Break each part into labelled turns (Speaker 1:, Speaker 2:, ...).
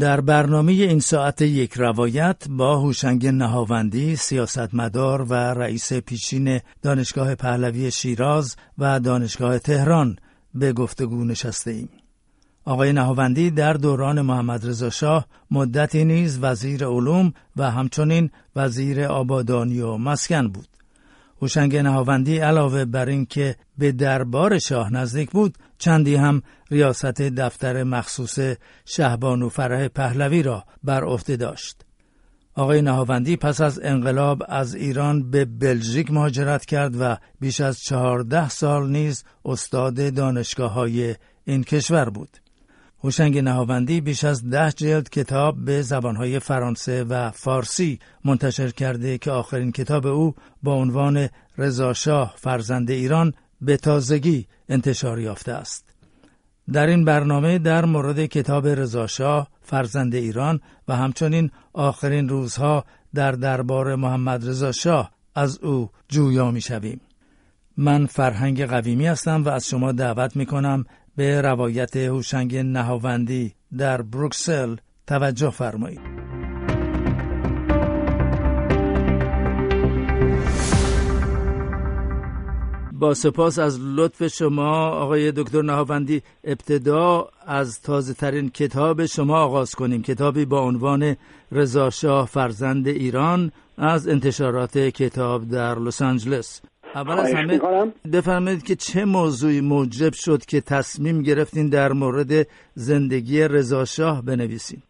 Speaker 1: در برنامه این ساعت یک روایت با هوشنگ نهاوندی سیاستمدار و رئیس پیشین دانشگاه پهلوی شیراز و دانشگاه تهران به گفتگو نشسته ایم. آقای نهاوندی در دوران محمد رضا شاه مدتی نیز وزیر علوم و همچنین وزیر آبادانی و مسکن بود. هوشنگ نهاوندی علاوه بر اینکه به دربار شاه نزدیک بود چندی هم ریاست دفتر مخصوص شهبانو فرح پهلوی را بر عهده داشت آقای نهاوندی پس از انقلاب از ایران به بلژیک مهاجرت کرد و بیش از چهارده سال نیز استاد دانشگاه های این کشور بود. هوشنگ نهاوندی بیش از ده جلد کتاب به زبانهای فرانسه و فارسی منتشر کرده که آخرین کتاب او با عنوان رضاشاه فرزند ایران به تازگی انتشار یافته است. در این برنامه در مورد کتاب رضاشاه فرزند ایران و همچنین آخرین روزها در دربار محمد رضا شاه از او جویا می شویم. من فرهنگ قویمی هستم و از شما دعوت می کنم به روایت هوشنگ نهاوندی در بروکسل توجه فرمایید. با سپاس از لطف شما آقای دکتر نهاوندی ابتدا از تازه ترین کتاب شما آغاز کنیم کتابی با عنوان رضا فرزند ایران از انتشارات کتاب در لس آنجلس اول از همه بفرمایید که چه موضوعی موجب شد که تصمیم گرفتین در مورد زندگی رضا شاه بنویسین؟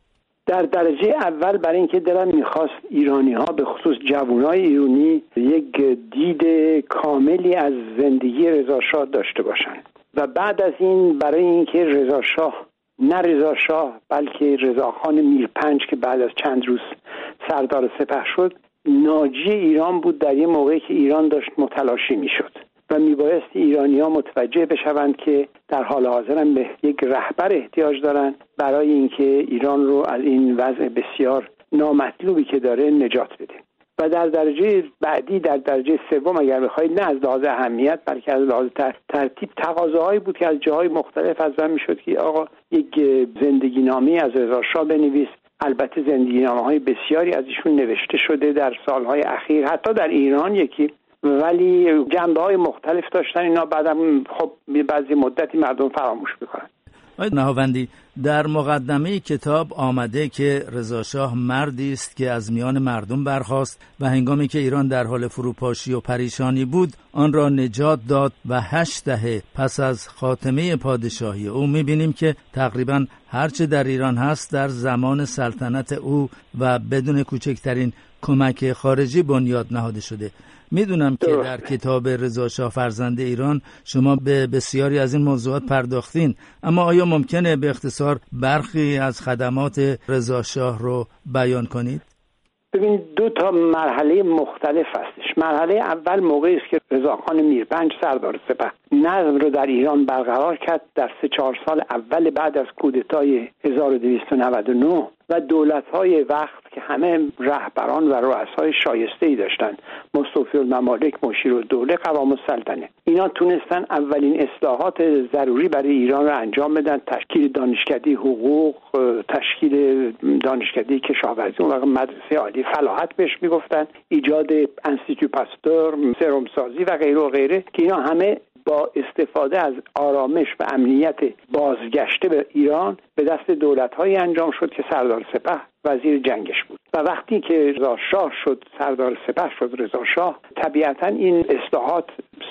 Speaker 2: در درجه اول برای اینکه دلم می‌خواست ایرانی ها به خصوص جوانای ایرانی یک دید کاملی از زندگی رضا شاه داشته باشند. و بعد از این برای اینکه رضا شاه نه رضا شاه بلکه رضاخان میرپنج که بعد از چند روز سردار سپه شد ناجی ایران بود در یه موقعی که ایران داشت متلاشی می‌شد و میبایست ایرانی ها متوجه بشوند که در حال حاضر هم به یک رهبر احتیاج دارند برای اینکه ایران رو از این وضع بسیار نامطلوبی که داره نجات بده. و در درجه بعدی در درجه سوم اگر بخواید نه از لحاظ اهمیت بلکه از لحاظ ترتیب تقاضاهایی بود که از جاهای مختلف از من می‌شد که آقا یک زندگی نامی از رضا شاه بنویس البته زندگی نامه های بسیاری از ایشون نوشته شده در سالهای اخیر حتی در ایران یکی. ولی جنبه های مختلف داشتن اینا بعدم خب بعضی مدتی مردم فراموش می‌کنن.
Speaker 1: آقای نهاوندی. در مقدمه کتاب آمده که رضاشاه مردی است که از میان مردم برخاست و هنگامی که ایران در حال فروپاشی و پریشانی بود آن را نجات داد و هشت دهه پس از خاتمه پادشاهی او می‌بینیم که تقریبا هرچه در ایران هست در زمان سلطنت او و بدون کوچکترین کمک خارجی بنیاد نهاده شده. می‌دونم که در کتاب رضا شاه فرزند ایران شما به بسیاری از این موضوعات پرداختین. اما آیا ممکنه به اختصار برخی از خدمات رضا شاه رو بیان کنید؟
Speaker 2: ببین دو تا مرحله مختلف هستش. مرحله اول موقعی است که رضاخان میرپنج سردار سپه نظم رو در ایران برقرار کرد در سه چهار سال اول بعد از کودتای 1299 و دولت های وقت که همه رهبران و رؤسای شایسته ای داشتند مصطفی الممالک مشیر و دوله قوام السلطنه. اینا تونستن اولین اصلاحات ضروری برای ایران رو انجام بدن. تشکیل دانشکده حقوق تشکیل دانشکده کشاورزی و مدرسه عالی فلاحت بهش می‌گفتن. ایجاد انستیتو پاستور سرم سازی و غیره و غیره که اینا همه استفاده از آرامش و امنیت بازگشته به ایران به دست دولت انجام شد که سردار سپه وزیر جنگش بود. و وقتی که رضا شاه شد سردار سپه شد رضا شاه طبیعتا این اصلاحات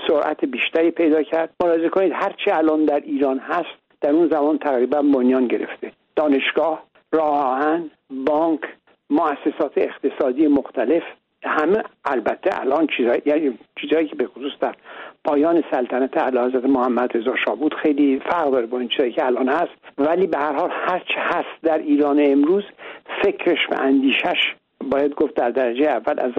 Speaker 2: سرعت بیشتری پیدا کرد. ملاحظه کنید هرچی الان در ایران هست در اون زمان تقریبا بنیان گرفته. دانشگاه راه آهن بانک مؤسسات اقتصادی مختلف همه البته الان چیزایی یعنی چیزایی که به خصوص در پایان سلطنت اعلیحضرت محمد رضا شاه بود. خیلی فرق داره با این چیزایی که الان هست. ولی به هر حال هر چه هست در ایران امروز فکرش و اندیشش باید گفت در درجه اول از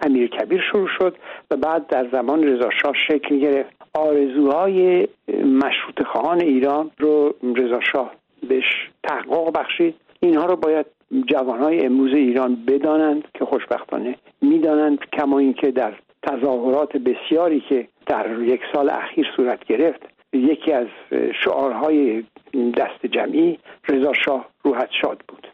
Speaker 2: امیر کبیر شروع شد و بعد در زمان رضا شاه شکل گرفت. آرزوهای مشروط خواهان ایران رو رضا شاه بهش تحقق بخشید. اینها رو باید جوانهای امروز ایران بدانند که خوشبختانه می‌دانند کما اینکه در تظاهرات بسیاری که در یک سال اخیر صورت گرفت. یکی از شعارهای دست جمعی رضا شاه روحت شاد بود.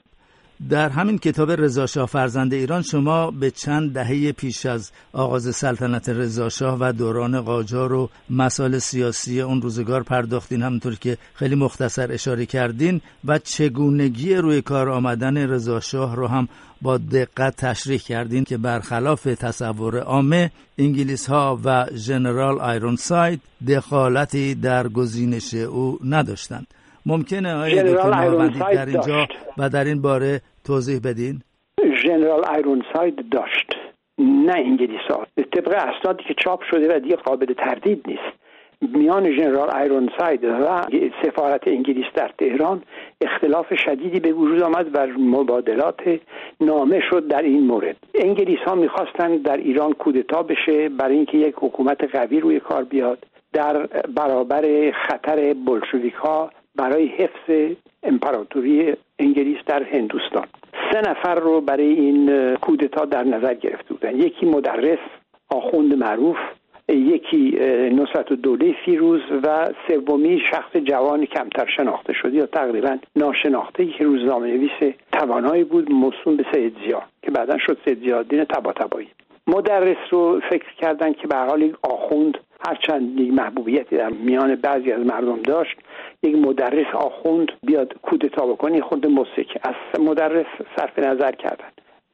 Speaker 1: در همین کتاب رضاشاه فرزند ایران شما به چند دهه پیش از آغاز سلطنت رضاشاه و دوران قاجار و مسائل سیاسی اون روزگار پرداختین همونطور که خیلی مختصر اشاره کردین و چگونگی روی کار آمدن رضاشاه رو هم با دقت تشریح کردین که برخلاف تصور عامه انگلیس ها و ژنرال آیرون ساید دخالتی در گزینش او نداشتند. ممکنه آقای در اینجا و در این باره توضیح بدین؟
Speaker 2: ژنرال آیرونساید داشت. نه انگلیس ها طبق اسنادی که چاپ شده و دیگه قابل تردید نیست. میان ژنرال آیرونساید و سفارت انگلیس در تهران اختلاف شدیدی به وجود آمد و مبادلات نامه شد در این مورد. انگلیس ها می‌خواستند در ایران کودتا بشه برای اینکه یک حکومت قوی روی کار بیاد. در برابر خطر بلشویک ها برای حفظ امپراتوری انگلیس در هندوستان. سه نفر رو برای این کودتا در نظر گرفته بودن. یکی مدرس آخوند معروف یکی نصرت و دوله فیروز و سومی شخص جوان کمتر شناخته شده یا تقریبا ناشناخته. که روزنامه نویس توانایی بود موسوم به سید زیا که بعدا شد سید زیادین تبا تبایی مدرس رو فکر کردن که به حال آخوند هرچند یک محبوبیتی در میان بعضی از مردم داشت یک مدرس آخوند بیاد کودتا بکنه خود موسیقی از مدرس صرف نظر کردن.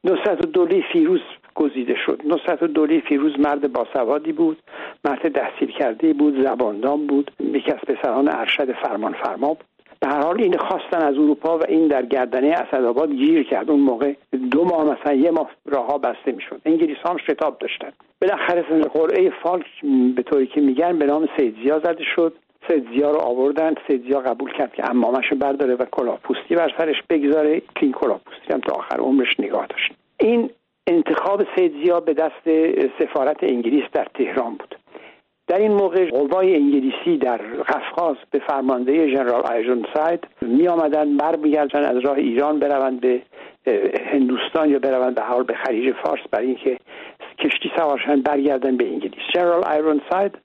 Speaker 2: نصرت دوله فیروز گزیده شد. نصرت دوله فیروز مرد باسوادی بود مرد تحصیل کرده بود زباندان بود یکی از پسران ارشد فرمان فرما بود. به هر حال این خواستن از اروپا و این در گردنه اسدآباد گیر کرد. اون موقع دو ماه مثلا یه ماه راه بسته می‌شد. انگلیس هم شتاب داشتن. بالاخره قرعه فالک به طوری که میگن به نام سید زیا زده شد. سید زیا رو آوردن. سید زیا قبول کرد که امامش برداره و کلاهپوستی بر سرش بگذاره. که این کلاهپوستی هم تا آخر عمرش نگاه داشت. این انتخاب سید زیا به دست سفارت انگلیس در تهران بود. در این موقع قوای انگلیسی در قفقاز به فرمانده ژنرال آیژون ساید می آمدن بر بگردن از راه ایران بروند به هندوستان یا بروند به حال به خلیج فارس برای اینکه کشتی سوارشن برگردن به انگلیس. ژنرال آیرون ساید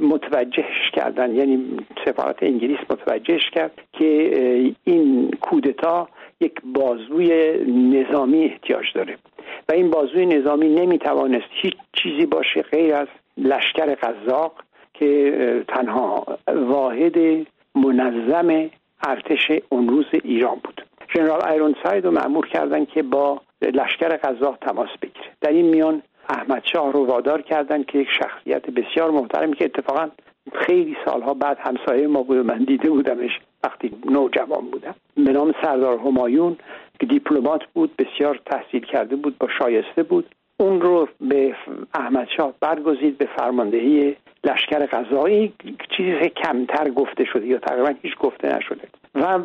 Speaker 2: متوجهش کردن یعنی سفارت انگلیس متوجهش کرد که این کودتا یک بازوی نظامی احتیاج داره. و این بازوی نظامی نمی‌توانست هیچ چیزی باشه غیر از لشکر قزاق که تنها واحد منظم ارتش اون روز ایران بود. ژنرال ایرون ساید رو معمور کردن که با لشکر قزاق تماس بگیره. در این میان احمد شاه رو وادار کردن که یک شخصیت بسیار محترمی که اتفاقا خیلی سالها بعد همسایه ما بود من دیده بودمش وقتی نوجوان بودم. به نام سردار همایون که دیپلمات بود بسیار تحصیل کرده بود با شایسته بود. اون رو به احمد شاه برگزید به فرماندهی لشکر غذایی چیزی کمتر گفته شده یا تقریبا هیچ گفته نشده. و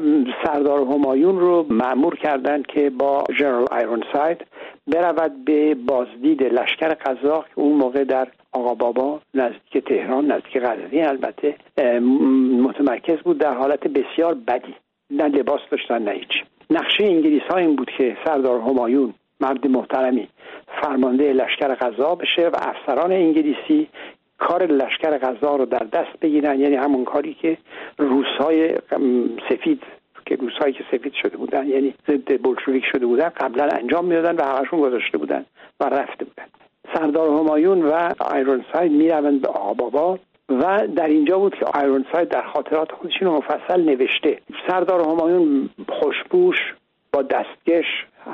Speaker 2: سردار همایون رو معمور کردند که با جنرال آیرون ساید برود به بازدید لشکر قزاق که اون موقع در آقا بابا نزدیک تهران نزدیک قزوین البته متمرکز بود. در حالت بسیار بدی. نه لباس داشتن نه هیچ. نقشه انگلیس ها این بود که سردار همایون مرد محترمی. فرمانده لشکر غذا بشه و افسران انگلیسی کار لشکر غذا رو در دست بگیرن. یعنی همون کاری که روسهای سفید که روسهایی که سفید شده بودن یعنی ضد بلشویک شده بودن قبلا انجام می‌دادن و همشون گذاشته بودن و رفته بودن. سردار همایون و آیرون ساید می‌روند به آبابا و در اینجا بود که آیرون ساید در خاطرات خودش مفصل نوشته. سردار همایون خوشبوش با دستکش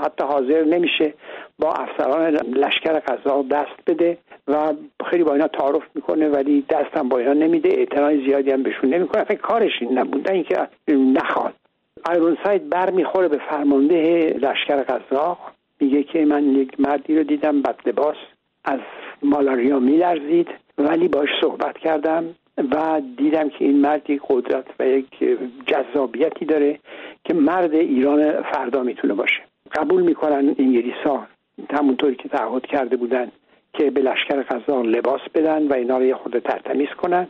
Speaker 2: حتی حاضر نمیشه با افسران لشکر قضا دست بده و خیلی با اینا تعارف می‌کنه ولی دستم با اینا نمیده. اعتنای زیادی هم بهشون نمی‌کنه. فکر کارش این نبوده اینکه نخواد. آیرون ساید بر می‌خوره به فرمانده لشکر قزاق میگه که من یک مردی رو دیدم بد لباس از مالاریا میلرزید. ولی باش صحبت کردم و دیدم که این مرد یک قدرت و یک جذابیتی داره که مرد ایران فردا می‌تونه باشه. قبول می‌کنن انگلیس ها همونطوری که تعهد کرده بودن که به لشکر قزاق لباس بدن و اینا رو یه خود ترتمیز کنن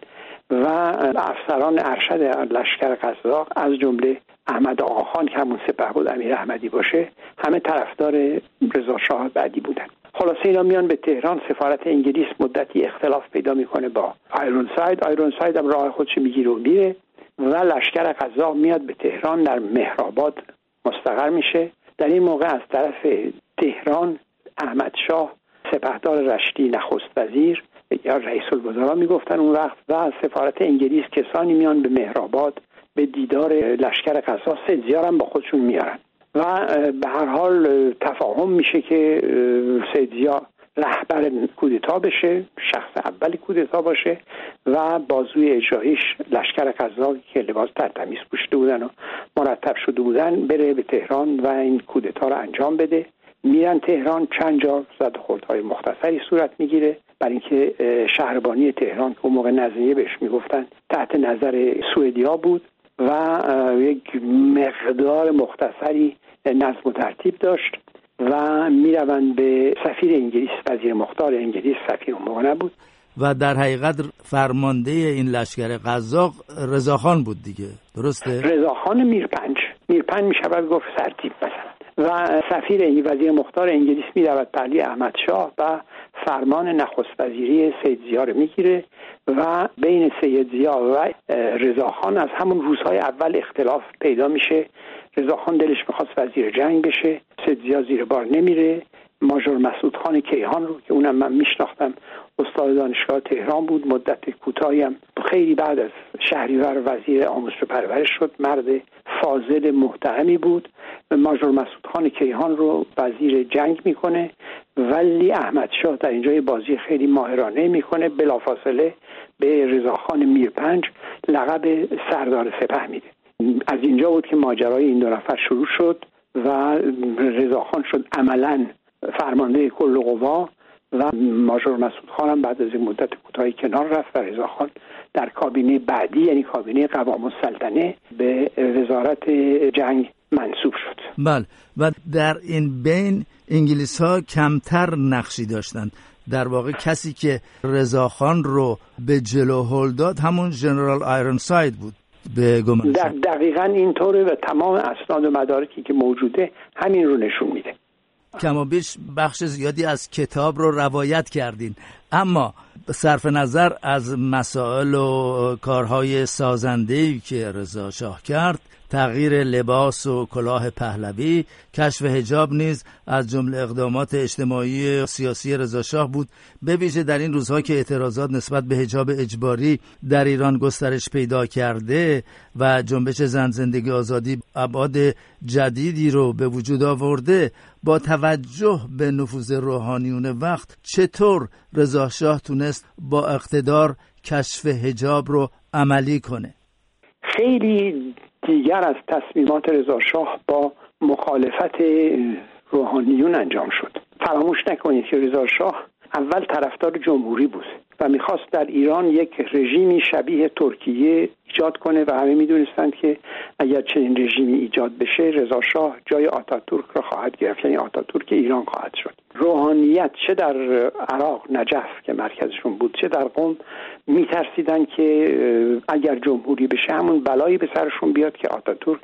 Speaker 2: و افسران ارشد لشکر قزاق از جمله احمد آقاخان که همون سپه بود امیر احمدی باشه همه طرفدار رضا شاه بعدی بودن. خلاصه اینا میان به تهران سفارت انگلیس مدتی اختلاف پیدا می‌کنه با آیرون ساید آیرون ساید هم راه خودش می‌گیره و میره و لشکر قزاق میاد به تهران در مهرآباد مستقر میشه. در این موقع از طرف تهران احمد شاه سپهدار رشتی نخست وزیر یا رئیس الوزراء می‌گفتن اون وقت و سفارت انگلیس کسانی میان به مهرآباد به دیدار لشکر قزاق سیدزیار هم با خودشون میارن. و به هر حال تفاهم میشه که سیدزیا رهبر کودتا بشه شخص اولی کودتا باشه و بازوی اجرایش لشکر قزاقی که لباس ترتمیز پوشیده بودن و مرتب شده بودن بره به تهران و این کودتا رو انجام بده. میرن تهران چند جا زد خوردهای مختصری صورت می‌گیره. برای اینکه شهربانی تهران که اون موقع نظریه بهش می‌گفتن تحت نظر سوئدیا بود و یک مقدار مختصری نظم و ترتیب داشت. و می‌روند به سفیر انگلیس. وزیر مختار انگلیس سفیر اون موقع نبود.
Speaker 1: و در حقیقت فرمانده این لشکر قزاق رضاخان بود دیگه. درسته؟
Speaker 2: رضاخان میرپنج. میرپنج می‌شود گفت سرتیب مثلا. و سفیر وزیر مختار انگلیس می رود پهلی احمد شاه و فرمان نخست وزیری سید زیا رو می‌گیره و بین سید زیا و رضاخان از همون روزهای اول اختلاف پیدا میشه. رضاخان دلش می‌خواست وزیر جنگ بشه. سید زیا زیر بار نمیره. ماجور مسعود خان کیهان رو که اونم من میشناختم استاد دانشگاه تهران بود مدت کوتاهی هم. خیلی بعد از شهریور وزیر آموزش و پرورش شد. مرد فاضل محترمی بود. ماجور مسعود خان کیهان رو وزیر جنگ می‌کنه. ولی احمد شاه در اینجا بازی خیلی ماهرانه می‌کنه. بلافاصله به رضاخان میرپنج لقب سردار سپه میده. از اینجا بود که ماجرای این دو نفر شروع شد و رضاخان شد عملا فرمانده کل قوا و ماجور مسعود خانم بعد از این مدت کوتاهی کنار رفت و رضا خان در کابینه بعدی یعنی کابینه قوام السلطنه به وزارت جنگ منصوب شد.
Speaker 1: بله. و در این بین انگلیس ها کمتر نقشی داشتند. در واقع کسی که رضاخان رو به جلو هل داد همون جنرال آیرون ساید بود. به
Speaker 2: در دقیقا اینطوره و تمام اسناد و مدارکی که موجوده همین رو نشون میده.
Speaker 1: کما بیش بخش زیادی از کتاب رو روایت کردین. اما صرف نظر از مسائل و کارهای سازنده که رضا شاه کرد تغییر لباس و کلاه پهلوی کشف هجاب نیز از جمله اقدامات اجتماعی سیاسی رضاشاه بود. به ویژه در این روزها که اعتراضات نسبت به هجاب اجباری در ایران گسترش پیدا کرده و جنبش زن زندگی آزادی ابعاد جدیدی رو به وجود آورده با توجه به نفوذ روحانیون وقت چطور رضاشاه تونست با اقتدار کشف هجاب رو عملی کنه.
Speaker 2: خیلی دیگر از تصمیمات رضاشاه با مخالفت روحانیون انجام شد. فراموش نکنید که رضاشاه اول طرفدار جمهوری بود. و می‌خواست در ایران یک رژیمی شبیه ترکیه ایجاد کنه و همه می‌دونستند که اگر چنین رژیمی ایجاد بشه رضا شاه جای آتاتورک را خواهد گرفت یعنی آتاتورک ایران خواهد شد. روحانیت چه در عراق نجف که مرکزشون بود چه در قوم میترسیدن که اگر جمهوری بشه همون بلایی به سرشون بیاد که آتاتورک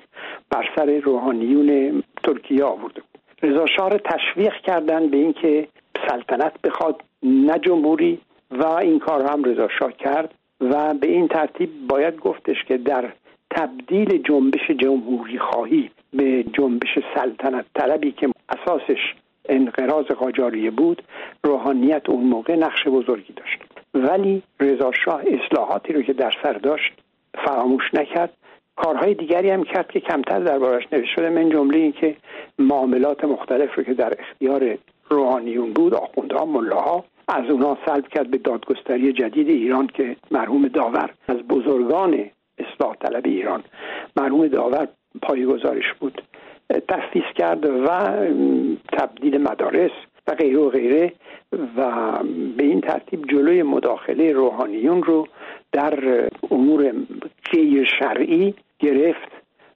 Speaker 2: بر سر روحانیون ترکیه آورده رضا شاه را تشویق کردن به اینکه سلطنت بخواد نه جمهوری و این کار هم رضا شاه کرد و به این ترتیب باید گفتش که در تبدیل جنبش جمهوری خواهی به جنبش سلطنت طلبی که اساسش انقراض قاجاریه بود روحانیت اون موقع نقش بزرگی داشت. ولی رضا شاه اصلاحاتی رو که در سر داشت فراموش نکرد. کارهای دیگری هم کرد که کمتر دربارش نوشته شده من جمله این که معاملات مختلف رو که در اختیار روحانیون بود آخوندها ملاها از اونها سلب کرد به دادگستری جدید ایران که مرحوم داور از بزرگان اصلاح طلب ایران. مرحوم داور پایگزارش بود. تفیز کرد و تبدیل مدارس و غیره و غیره و به این ترتیب جلوی مداخله روحانیون رو در امور غیر شرعی گرفت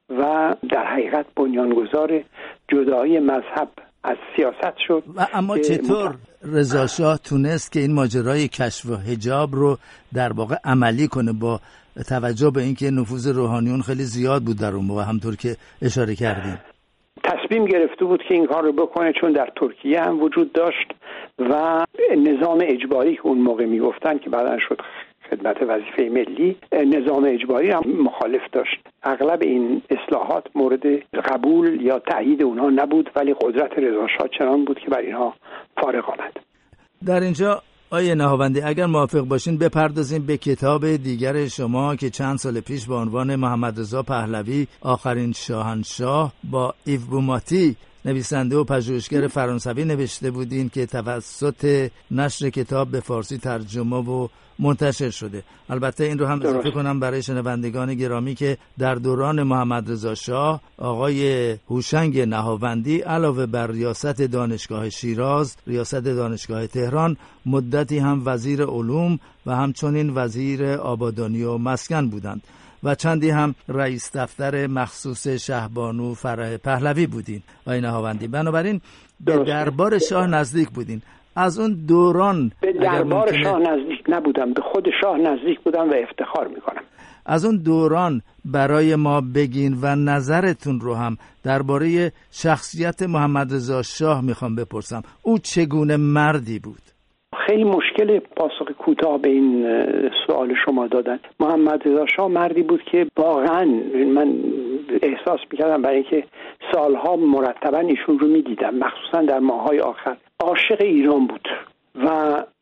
Speaker 2: و در حقیقت بنیانگذار جدایی مذهب از سیاست شد
Speaker 1: و اما چطور؟ رضا شاه تونست که این ماجرای کشف و حجاب رو در واقع عملی کنه با توجه به اینکه نفوذ روحانیون خیلی زیاد بود در اون موقع همطور که اشاره کردیم.
Speaker 2: تصمیم گرفته بود که این کار رو بکنه چون در ترکیه هم وجود داشت و نظام اجباری که اون موقع می‌گفتن که بعدا شد خدمت وظیفه ملی نظام اجباری هم مخالف داشت. اغلب این اصلاحات مورد قبول یا تایید اونها نبود ولی قدرت رضا چنان بود که بر اینها فارغ آمد.
Speaker 1: در اینجا آیه نهاوندی اگر موافق باشین بپردازیم به کتاب دیگر شما که چند سال پیش با عنوان محمد رضا پهلوی آخرین شاهنشاه با ایو بوماتی نویسنده و پژوهشگر فرانسوی نوشته بودین که توسط نشر کتاب به فارسی ترجمه و منتشر شده. البته این رو هم اضافه کنم برای شنوندگان گرامی که در دوران محمد رضا شاه آقای هوشنگ نهاوندی علاوه بر ریاست دانشگاه شیراز ریاست دانشگاه تهران مدتی هم وزیر علوم و همچنین وزیر آبادانی و مسکن بودند. و چندی هم رئیس دفتر مخصوص شهبانو فرح پهلوی بودین. آقای نهاوندی بنابراین به دربار شاه نزدیک بودین. از اون دوران
Speaker 2: به دربار شاه نزدیک نبودم. به خود شاه نزدیک بودم و افتخار می‌کنم.
Speaker 1: از اون دوران برای ما بگین و نظرتون رو هم درباره شخصیت محمد رضا شاه می‌خوام بپرسم. او چگونه مردی بود؟
Speaker 2: خیلی مشکل پاسخ کوتاه به این سوال شما دادن. محمد رضا شاه مردی بود که واقعا من احساس می‌کردم برای اینکه سالها مرتبا ایشون رو می‌دیدم مخصوصا در ماهای آخر. عاشق ایران بود و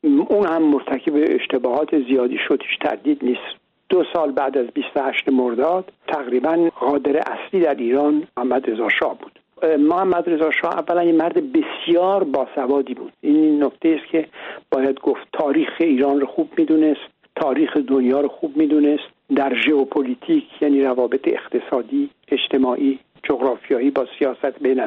Speaker 2: اون هم مرتکب اشتباهات زیادی شد هیچ تردید نیست. دو سال بعد از 28 مرداد تقریبا قادر اصلی در ایران محمد رضا شاه بود. محمد رضا شاه اولا یه مرد بسیار باسوادی بود. این نکته است که باید گفت تاریخ ایران رو خوب می‌دونست تاریخ دنیا رو خوب می‌دونست. در ژئوپلیتیک یعنی روابط اقتصادی اجتماعی جغرافیایی با سیاست بین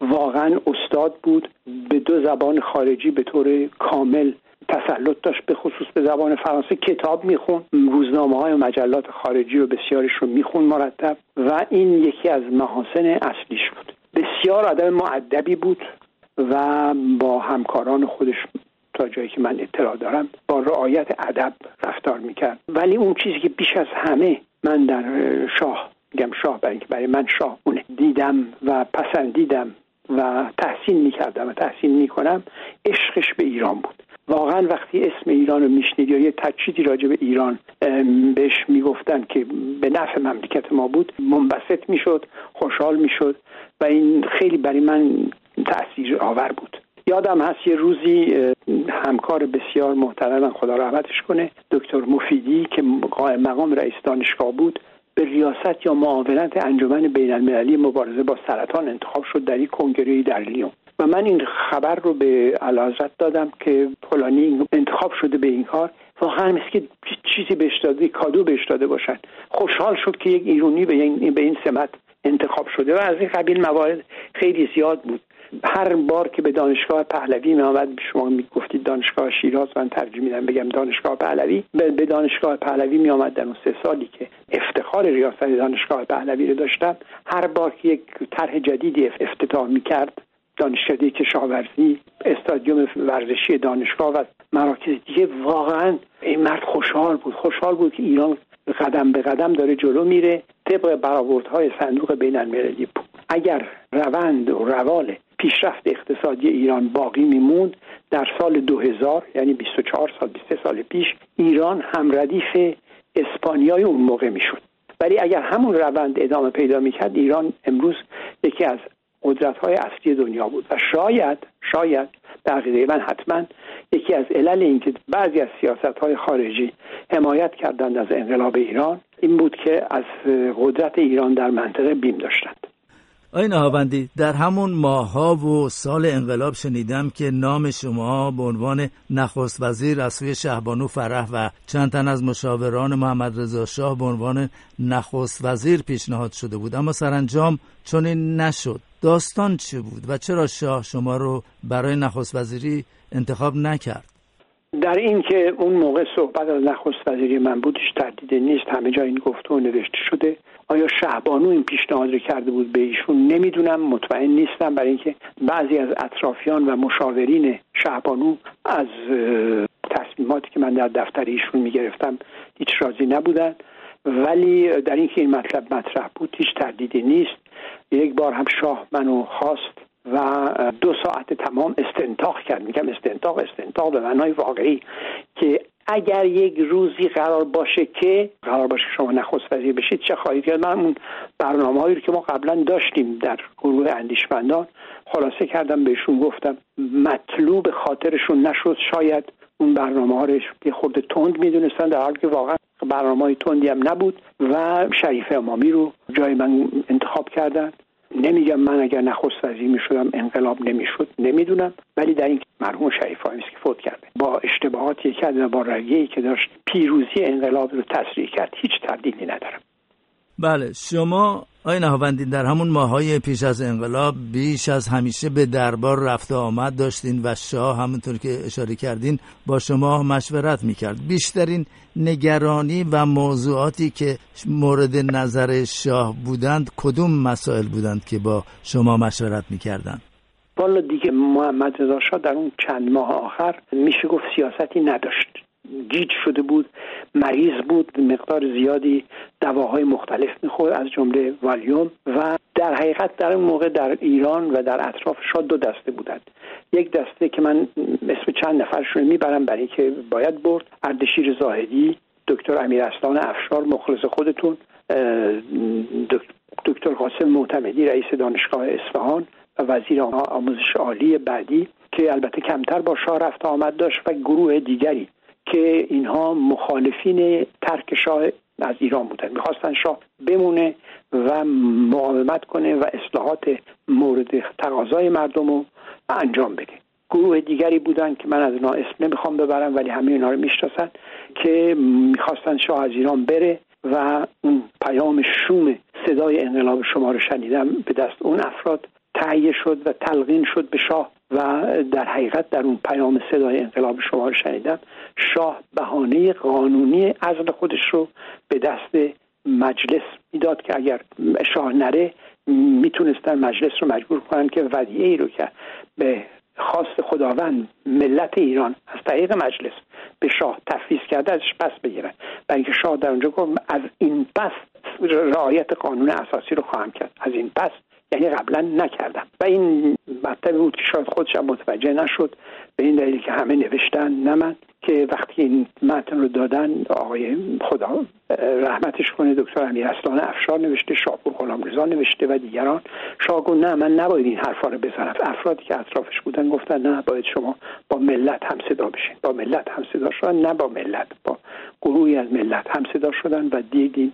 Speaker 2: واقعا استاد بود. به دو زبان خارجی به طور کامل تسلط داشت به خصوص به زبان فرانسه کتاب میخون روزنامه های و مجلات خارجی و بسیارش رو میخون مرتب و این یکی از محاسن اصلیش بود. بسیار آدم معدبی بود و با همکاران خودش تا جایی که من اطلاع دارم با رعایت ادب رفتار می‌کرد. ولی اون چیزی که بیش از همه من در شاه میگم شاه برای اینکه برای من شاه اونه. دیدم و پسندیدم و تحسین می‌کردم و تحسین می‌کنم عشقش به ایران بود. واقعا وقتی اسم ایران رو میشنید یا یه تجسیدی راجع به ایران بهش می‌گفتن که به نفع مملکت ما بود منبسط می‌شد خوشحال می‌شد و این خیلی برای من تاثیر آور بود. یادم هست یه روزی همکار بسیار محترم خدا رحمتش کنه دکتر مفیدی که مقام رئیس دانشگاه بود به ریاست یا معاونت انجمن بین المللی مبارزه با سرطان انتخاب شد در یک کنگره در لیون. و من این خبر رو به علازت دادم که فلانی انتخاب شده به این کار. واقعا مثل که چیزی بهش داده کادو بهش داده باشن. خوشحال شد که یک ایرونی به این, به این سمت انتخاب شده و از این قبیل موارد خیلی زیاد بود. هر بار که به دانشگاه پهلوی می آمد شما می گفتید دانشگاه شیراز من ترجمه میدم بگم دانشگاه پهلوی. به دانشگاه پهلوی می آمد در اون سه سالی که افتخار ریاست دانشگاه پهلوی رو داشتم. هر بار که یک طرح جدیدی افتتاح می کرد دانشکده کشاورزی استادیوم ورزشی دانشگاه و مراکز دیگه. واقعا این مرد خوشحال بود. خوشحال بود که ایران قدم به قدم داره جلو میره. طبق برآوردهای صندوق بین المللی اگر روند و روال پیشرفت اقتصادی ایران باقی میموند در سال 2000 یعنی 24 سال 23 سال پیش ایران هم ردیف اسپانیای اون موقع می‌شد. ولی اگر همون روند ادامه پیدا می‌کرد ایران امروز یکی از قدرت های اصلی دنیا بود. و شاید شاید در من حتما یکی از علل اینکه بعضی از سیاست های خارجی حمایت کردند از انقلاب ایران این بود که از قدرت ایران در منطقه بیم داشتند.
Speaker 1: آی نهاوندی در همون ماها و سال انقلاب شنیدم که نام شما به عنوان نخست وزیر از سوی شهبانو فرح و چند تن از مشاوران محمد رضا شاه به عنوان نخست وزیر پیشنهاد شده بود. اما سرانجام چون این نشد. داستان چه بود و چرا شاه شما رو برای نخست وزیری انتخاب نکرد؟
Speaker 2: در این که اون موقع صحبت از نخست وزیری من بود هیچ تردیدی نیست همه جا این گفته و نوشته شده. آیا شهبانو این پیشنهاد رو کرده بود به ایشون؟ نمی‌دونم مطمئن نیستم. برای اینکه بعضی از اطرافیان و مشاورین شهبانو از تصمیماتی که من در دفتر ایشون می‌گرفتم هیچ راضی نبودن. ولی در اینکه این مطلب مطرح بود هیچ تردیدی نیست. یک بار هم شاه منو خواست و دو ساعت تمام استنتاق کرد. میگم استنتاق استنتاق به معنای واقعی که اگر یک روزی قرار باشه که قرار باشه شما نخست وزیر بشید چه خواهید کرد؟ من اون برنامه هایی رو که ما قبلا داشتیم در گروه اندیشمندان خلاصه کردم بهشون گفتم مطلوب خاطرشون نشد. شاید اون برنامه ها رو یه خورده تند می‌دونستن در حالی که واقعا برنامه های تندی هم نبود و شریف امامی رو جای من انتخاب کردن. نمیگم من اگر نخست وزیر می‌شدم انقلاب نمی‌شد نمی‌دونم. ولی در این مرحوم شریف که فوت کرده. با اشتباهاتی کرد و با رویه‌ای که داشت پیروزی انقلاب رو تسریع کرد. هیچ تردیدی ندارم.
Speaker 1: بله شما آقای نهاوندی در همون ماهای پیش از انقلاب بیش از همیشه به دربار رفته آمد داشتین و شاه همونطور که اشاره کردین با شما مشورت می‌کرد. بیشترین نگرانی و موضوعاتی که مورد نظر شاه بودند کدوم مسائل بودند که با شما مشورت می‌کردند؟
Speaker 2: والا دیگه محمد رضا شاه در اون چند ماه آخر میشه گفت سیاستی نداشت. گیج شده بود مریض بود مقدار زیادی دواهای مختلف می‌خورد از جمله والیوم و در حقیقت در اون موقع در ایران و در اطراف شاد دو دسته بودند. یک دسته که من اسم چند نفرشون می‌برم برای که باید برد اردشیر زاهدی دکتر امیر اسلان افشار مخلص خودتون دکتر قاسم معتمدی رئیس دانشگاه اصفهان و وزیر آموزش عالی بعدی که البته کمتر با شاه رفت آمد داشت و گروه دیگری که اینها مخالفین ترک شاه از ایران بودن. می‌خواستن شاه بمونه و مقاومت کنه و اصلاحات مورد تقاضای مردم رو انجام بده. گروه دیگری بودن که من از اینا اسم نمی‌خوام ببرم ولی همه اینا رو می‌شناسن که می‌خواستن شاه از ایران بره و اون پیام شوم صدای انقلاب شما رو شنیدم. به دست اون افراد تهیه شد و تلقین شد به شاه. و در حقیقت در اون پیام صدای انقلاب شما رو شنیدم. شاه بهانه قانونی ازل خودش رو به دست مجلس می‌داد که اگر شاه نره می‌تونستن مجلس رو مجبور کنن که ودیعه ای رو که به خواست خداوند ملت ایران از طریق مجلس به شاه تفویض کرده ازش پس بگیرن. اینکه شاه در اونجا گفت از این پس رعایت قانون اساسی رو خواهم کرد. از این پس یعنی قبلا نکردم. و این مطلبی بود که شاید خودش متوجه نشد. به این دلیل که همه نوشتن نه من که وقتی این متن رو دادن آقای خدا رحمتش کنه دکتر امیر اصلان افشار نوشته شاپور غلامرضا نوشته و دیگران. شاه گفت نه من نباید این حرفا رو بزنم. افرادی که اطرافش بودن گفتن نه باید شما با ملت هم صدا بشین. با ملت هم صدا شدن نه با ملت. با گروهی از ملت هم صدا شدن و دیدیم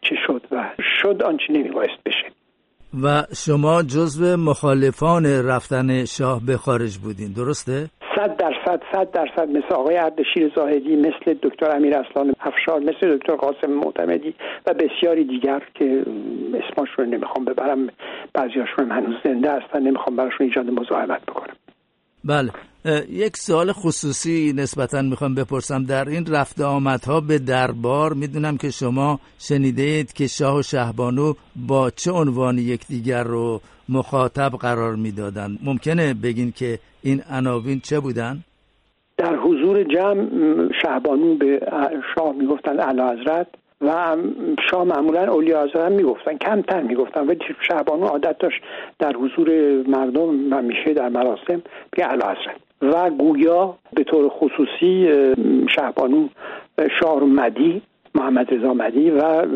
Speaker 2: چه شد و شد آنچه نمیبایست بشه.
Speaker 1: و شما جزو مخالفان رفتن شاه به خارج بودین. درسته؟
Speaker 2: صد درصد صد درصد مثل آقای اردشیر زاهدی مثل دکتر امیر اصلان افشار مثل دکتر قاسم معتمدی و بسیاری دیگر که اسمشون رو نمی‌خوام ببرم. بعضیاشون هنوز زنده هستن نمی‌خوام براشون ایجاد مزاحمت بکنم.
Speaker 1: بله. یک سوال خصوصی نسبتا می‌خوام بپرسم. در این رفت آمدها به دربار می‌دونم که شما شنیده اید که شاه و شهبانو با چه عنوان یکدیگر رو مخاطب قرار می‌دادن. ممکنه بگین که این عناوین چه بودن؟
Speaker 2: در حضور جمع شهبانو به شاه می‌گفتن اعلی حضرت و شاه معمولا اولیا حضرت می‌گفتن کمتر می‌گفتن. و شهبانو عادت داشت در حضور مردم و میشه در مراسم به اعلی حضرت. و گویا به طور خصوصی شهبانو شاه مدی محمد رضا مدی و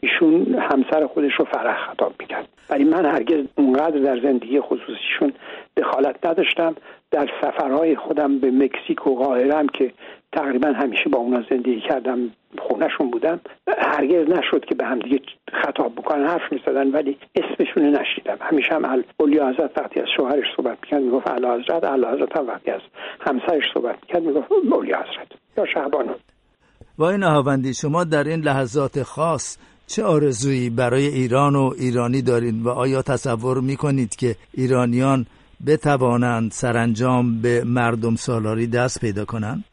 Speaker 2: ایشون همسر خودش رو فرح خطاب می‌کرد. ولی من هرگز اونقدر در زندگی خصوصیشون دخالت نداشتم. در سفرهای خودم به مکزیک و قاهرم که تقریبا همیشه با اونا زندگی کردم خونهشون بودم هرگز نشد که به هم دیگه خطاب بکنن حرف می‌زدن ولی اسمشون نشیدم همیشه هم اولیا حضرت وقتی از شوهرش صحبت می‌کرد می‌گفت اعلی حضرت اعلی حضرت هم وقتی از همسرش صحبت می‌کرد می‌گفت اولیا حضرت. یا شهبانو
Speaker 1: وای نهاوندی شما در این لحظات خاص چه آرزویی برای ایران و ایرانی دارید و آیا تصور می‌کنید که ایرانیان بتوانند سرانجام به مردم سالاری دست پیدا کنند؟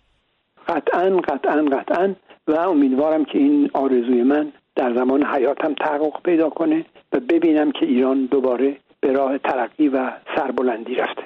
Speaker 2: قطعا قطعا قطعا. و امیدوارم که این آرزوی من در زمان حیاتم تحقق پیدا کنه و ببینم که ایران دوباره به راه ترقی و سربلندی رفته.